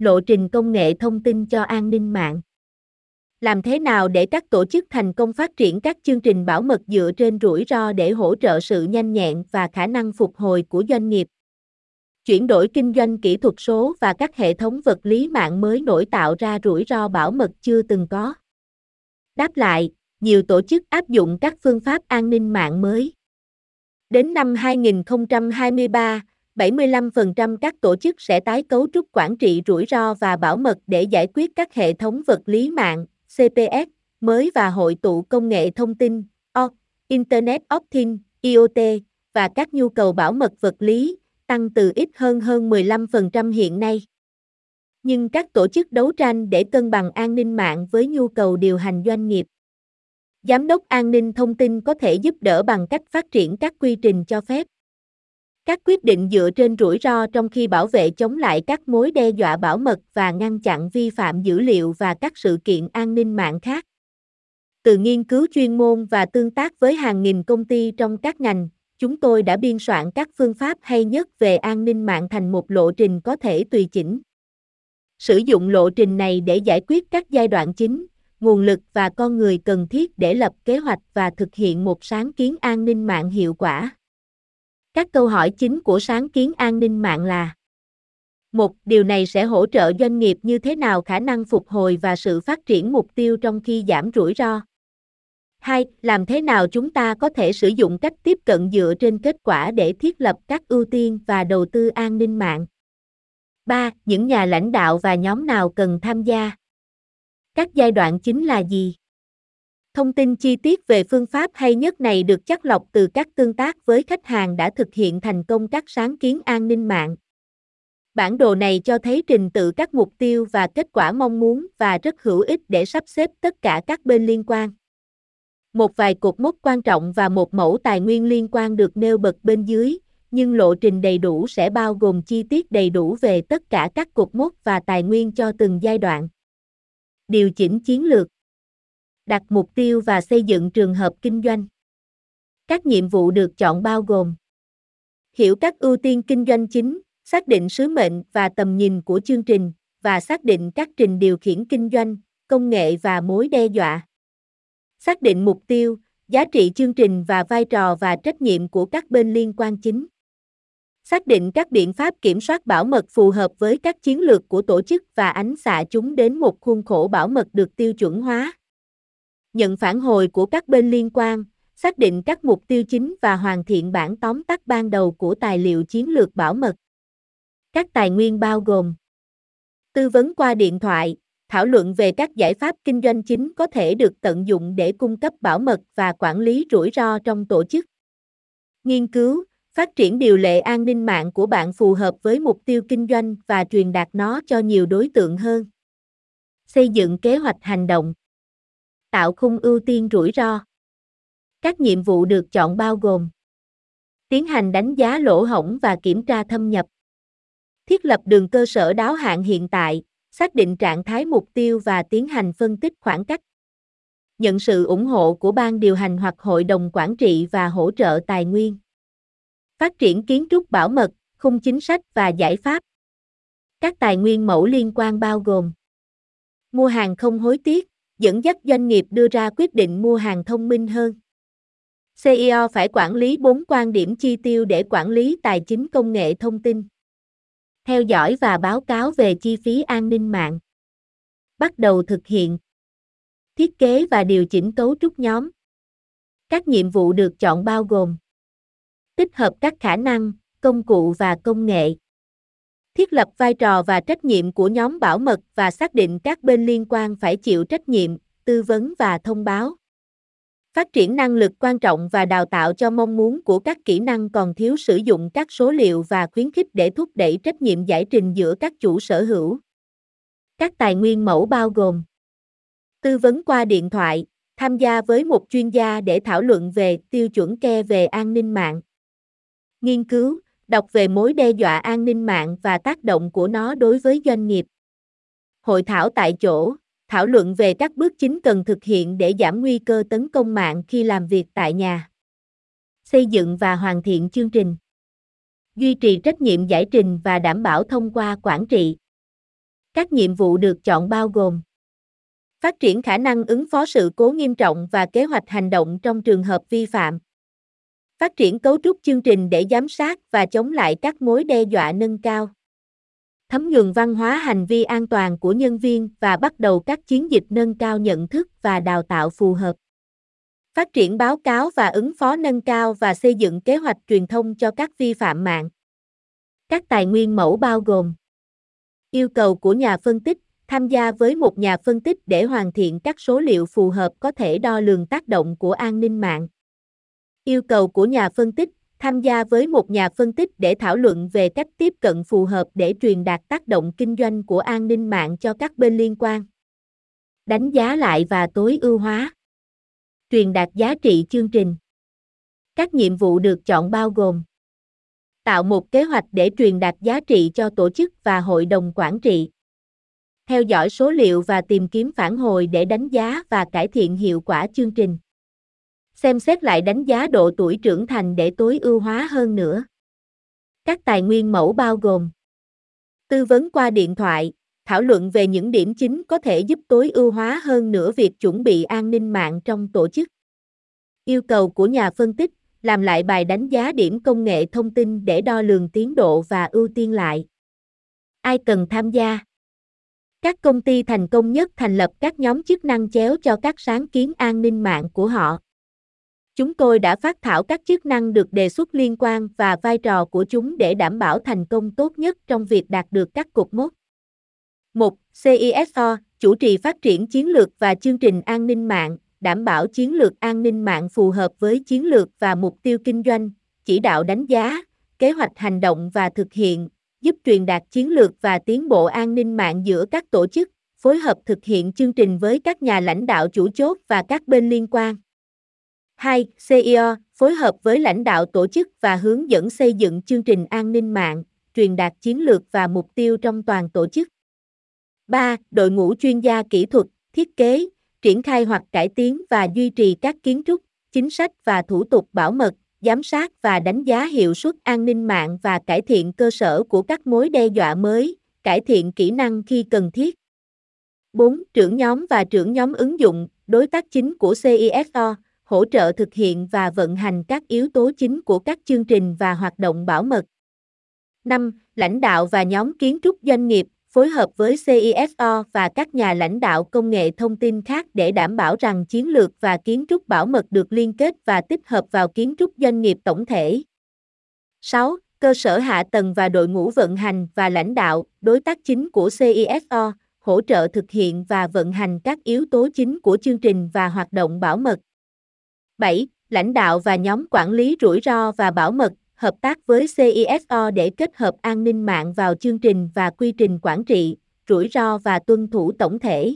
lộ trình công nghệ thông tin cho an ninh mạng. Làm thế nào để các tổ chức thành công phát triển các chương trình bảo mật dựa trên rủi ro để hỗ trợ sự nhanh nhẹn và khả năng phục hồi của doanh nghiệp? Chuyển đổi kinh doanh kỹ thuật số và các hệ thống vật lý mạng mới nổi tạo ra rủi ro bảo mật chưa từng có. Đáp lại, nhiều tổ chức áp dụng các phương pháp an ninh mạng mới. Đến năm 2023, 75% các tổ chức sẽ tái cấu trúc quản trị rủi ro và bảo mật để giải quyết các hệ thống vật lý mạng, CPS, mới và hội tụ công nghệ thông tin, o, Internet of Things, IoT, và các nhu cầu bảo mật vật lý, tăng từ ít hơn hơn 15% hiện nay. Nhưng các tổ chức đấu tranh để cân bằng an ninh mạng với nhu cầu điều hành doanh nghiệp. Giám đốc an ninh thông tin có thể giúp đỡ bằng cách phát triển các quy trình cho phép. Các quyết định dựa trên rủi ro trong khi bảo vệ chống lại các mối đe dọa bảo mật và ngăn chặn vi phạm dữ liệu và các sự kiện an ninh mạng khác. Từ nghiên cứu chuyên môn và tương tác với hàng nghìn công ty trong các ngành, chúng tôi đã biên soạn các phương pháp hay nhất về an ninh mạng thành một lộ trình có thể tùy chỉnh. Sử dụng lộ trình này để giải quyết các giai đoạn chính, nguồn lực và con người cần thiết để lập kế hoạch và thực hiện một sáng kiến an ninh mạng hiệu quả. Các câu hỏi chính của sáng kiến an ninh mạng là một, Điều này sẽ hỗ trợ doanh nghiệp như thế nào khả năng phục hồi và sự phát triển mục tiêu trong khi giảm rủi ro. 2. Làm thế nào chúng ta có thể sử dụng cách tiếp cận dựa trên kết quả để thiết lập các ưu tiên và đầu tư an ninh mạng. 3. Những nhà lãnh đạo và nhóm nào cần tham gia? Các giai đoạn chính là gì? Thông tin chi tiết về phương pháp hay nhất này được chắc lọc từ các tương tác với khách hàng đã thực hiện thành công các sáng kiến an ninh mạng. Bản đồ này cho thấy trình tự các mục tiêu và kết quả mong muốn và rất hữu ích để sắp xếp tất cả các bên liên quan. Một vài cột mốc quan trọng và một mẫu tài nguyên liên quan được nêu bật bên dưới, nhưng lộ trình đầy đủ sẽ bao gồm chi tiết đầy đủ về tất cả các cột mốc và tài nguyên cho từng giai đoạn. Điều chỉnh chiến lược đặt mục tiêu và xây dựng trường hợp kinh doanh. Các nhiệm vụ được chọn bao gồm Hiểu các ưu tiên kinh doanh chính, xác định sứ mệnh và tầm nhìn của chương trình, và xác định các trình điều khiển kinh doanh, công nghệ và mối đe dọa. Xác định mục tiêu, giá trị chương trình và vai trò và trách nhiệm của các bên liên quan chính. Xác định các biện pháp kiểm soát bảo mật phù hợp với các chiến lược của tổ chức và ánh xạ chúng đến một khuôn khổ bảo mật được tiêu chuẩn hóa nhận phản hồi của các bên liên quan, xác định các mục tiêu chính và hoàn thiện bản tóm tắt ban đầu của tài liệu chiến lược bảo mật. Các tài nguyên bao gồm Tư vấn qua điện thoại, thảo luận về các giải pháp kinh doanh chính có thể được tận dụng để cung cấp bảo mật và quản lý rủi ro trong tổ chức. Nghiên cứu, phát triển điều lệ an ninh mạng của bạn phù hợp với mục tiêu kinh doanh và truyền đạt nó cho nhiều đối tượng hơn. Xây dựng kế hoạch hành động tạo khung ưu tiên rủi ro. Các nhiệm vụ được chọn bao gồm Tiến hành đánh giá lỗ hổng và kiểm tra thâm nhập. Thiết lập đường cơ sở đáo hạn hiện tại, xác định trạng thái mục tiêu và tiến hành phân tích khoảng cách. Nhận sự ủng hộ của ban điều hành hoặc hội đồng quản trị và hỗ trợ tài nguyên. Phát triển kiến trúc bảo mật, khung chính sách và giải pháp. Các tài nguyên mẫu liên quan bao gồm Mua hàng không hối tiếc, dẫn dắt doanh nghiệp đưa ra quyết định mua hàng thông minh hơn. CEO phải quản lý 4 quan điểm chi tiêu để quản lý tài chính công nghệ thông tin. Theo dõi và báo cáo về chi phí an ninh mạng. Bắt đầu thực hiện. Thiết kế và điều chỉnh cấu trúc nhóm. Các nhiệm vụ được chọn bao gồm tích hợp các khả năng, công cụ và công nghệ thiết lập vai trò và trách nhiệm của nhóm bảo mật và xác định các bên liên quan phải chịu trách nhiệm, tư vấn và thông báo. Phát triển năng lực quan trọng và đào tạo cho mong muốn của các kỹ năng còn thiếu sử dụng các số liệu và khuyến khích để thúc đẩy trách nhiệm giải trình giữa các chủ sở hữu. Các tài nguyên mẫu bao gồm tư vấn qua điện thoại, tham gia với một chuyên gia để thảo luận về tiêu chuẩn ke về an ninh mạng. Nghiên cứu, đọc về mối đe dọa an ninh mạng và tác động của nó đối với doanh nghiệp. Hội thảo tại chỗ, thảo luận về các bước chính cần thực hiện để giảm nguy cơ tấn công mạng khi làm việc tại nhà. Xây dựng và hoàn thiện chương trình. Duy trì trách nhiệm giải trình và đảm bảo thông qua quản trị. Các nhiệm vụ được chọn bao gồm Phát triển khả năng ứng phó sự cố nghiêm trọng và kế hoạch hành động trong trường hợp vi phạm. Phát triển cấu trúc chương trình để giám sát và chống lại các mối đe dọa nâng cao. Thấm nhuần văn hóa hành vi an toàn của nhân viên và bắt đầu các chiến dịch nâng cao nhận thức và đào tạo phù hợp. Phát triển báo cáo và ứng phó nâng cao và xây dựng kế hoạch truyền thông cho các vi phạm mạng. Các tài nguyên mẫu bao gồm Yêu cầu của nhà phân tích, tham gia với một nhà phân tích để hoàn thiện các số liệu phù hợp có thể đo lường tác động của an ninh mạng. Yêu cầu của nhà phân tích, tham gia với một nhà phân tích để thảo luận về cách tiếp cận phù hợp để truyền đạt tác động kinh doanh của an ninh mạng cho các bên liên quan. Đánh giá lại và tối ưu hóa. Truyền đạt giá trị chương trình. Các nhiệm vụ được chọn bao gồm tạo một kế hoạch để truyền đạt giá trị cho tổ chức và hội đồng quản trị theo dõi số liệu và tìm kiếm phản hồi để đánh giá và cải thiện hiệu quả chương trình xem xét lại đánh giá độ tuổi trưởng thành để tối ưu hóa hơn nữa các tài nguyên mẫu bao gồm tư vấn qua điện thoại, thảo luận về những điểm chính có thể giúp tối ưu hóa hơn nữa việc chuẩn bị an ninh mạng trong tổ chức yêu cầu của nhà phân tích, làm lại bài đánh giá điểm công nghệ thông tin để đo lường tiến độ và ưu tiên lại. Ai cần tham gia? Các công ty thành công nhất thành lập các nhóm chức năng chéo cho các sáng kiến an ninh mạng của họ. Chúng tôi đã phát thảo các chức năng được đề xuất liên quan và vai trò của chúng để đảm bảo thành công tốt nhất trong việc đạt được các cột mốc. 1. CISO, chủ trì phát triển chiến lược và chương trình an ninh mạng, đảm bảo chiến lược an ninh mạng phù hợp với chiến lược và mục tiêu kinh doanh, chỉ đạo đánh giá, kế hoạch hành động và thực hiện, giúp truyền đạt chiến lược và tiến bộ an ninh mạng giữa các tổ chức, phối hợp thực hiện chương trình với các nhà lãnh đạo chủ chốt và các bên liên quan. 2. CIO phối hợp với lãnh đạo tổ chức và hướng dẫn xây dựng chương trình an ninh mạng, truyền đạt chiến lược và mục tiêu trong toàn tổ chức. 3. Đội ngũ chuyên gia kỹ thuật, thiết kế, triển khai hoặc cải tiến và duy trì các kiến trúc, chính sách và thủ tục bảo mật, giám sát và đánh giá hiệu suất an ninh mạng và cải thiện cơ sở của các mối đe dọa mới, cải thiện kỹ năng khi cần thiết. 4. Trưởng nhóm và trưởng nhóm ứng dụng, đối tác chính của CISO, hỗ trợ thực hiện và vận hành các yếu tố chính của các chương trình và hoạt động bảo mật. 5. Lãnh đạo và nhóm kiến trúc doanh nghiệp, phối hợp với CISO và các nhà lãnh đạo công nghệ thông tin khác để đảm bảo rằng chiến lược và kiến trúc bảo mật được liên kết và tích hợp vào kiến trúc doanh nghiệp tổng thể. 6. Cơ sở hạ tầng và đội ngũ vận hành và lãnh đạo, đối tác chính của CISO, hỗ trợ thực hiện và vận hành các yếu tố chính của chương trình và hoạt động bảo mật. 7. Lãnh đạo và nhóm quản lý rủi ro và bảo mật, hợp tác với CISO để kết hợp an ninh mạng vào chương trình và quy trình quản trị, rủi ro và tuân thủ tổng thể.